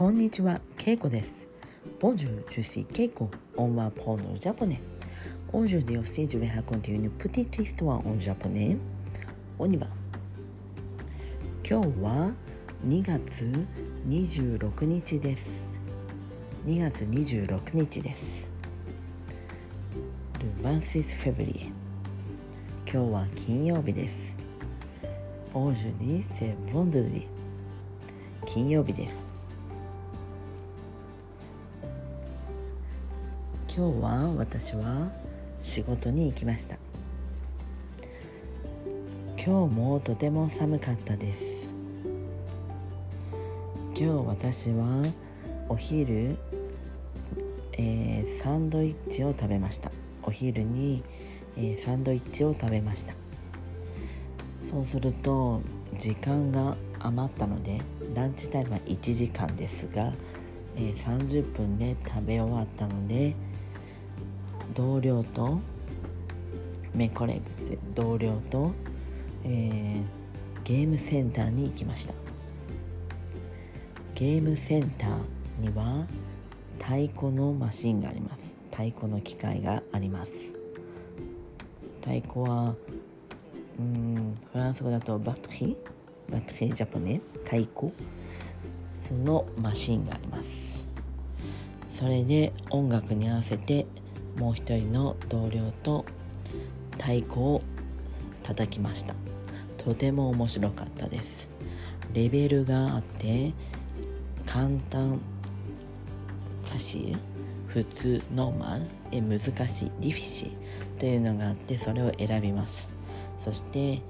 こんにちは、ケイコです。Bonjour, je suis Keiko. On va prendre le japonais. Aujourd'hui aussi, je vais raconter une petite histoire en japonais. On y va. 今日は2月26日です。2月26日です。Le 26 février. 今日は金曜日です。Aujourd'hui, c'est vendredi. 金曜日です。今日は私は仕事に行きました。今日もとても寒かったです。今日私はお昼、えーサンドイッチを食べました。お昼に、えーサンドイッチを食べました。そうすると時間が余ったのでランチタイムは1時間ですが、えー30分で食べ終わったので同僚とメコレグス同僚と、えーゲームセンターに行きました。ゲームセンターには太鼓のマシンがあります。太鼓の機械があります。太鼓はうんフランス語だとバットリー？バットリージャポネ？太鼓？そのマシンがあります。それで音楽に合わせてもう一人の同僚と太鼓を叩きました。とても面白かったです。レベルがあって簡単ファシル普通ノーマルえ難しいディフィシーというのがあってそれを選びます。そして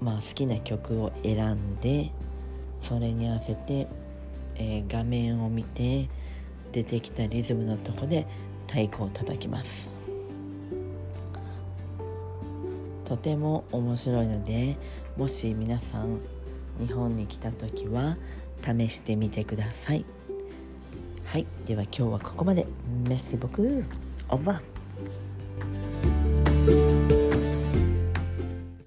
まあ好きな曲を選んでそれに合わせて、えー画面を見て出てきたリズムのとこで太鼓を叩きます。とても面白いのでもし皆さん日本に来た時は試してみてください。はいでは今日はここまで。メッシボクオーバー。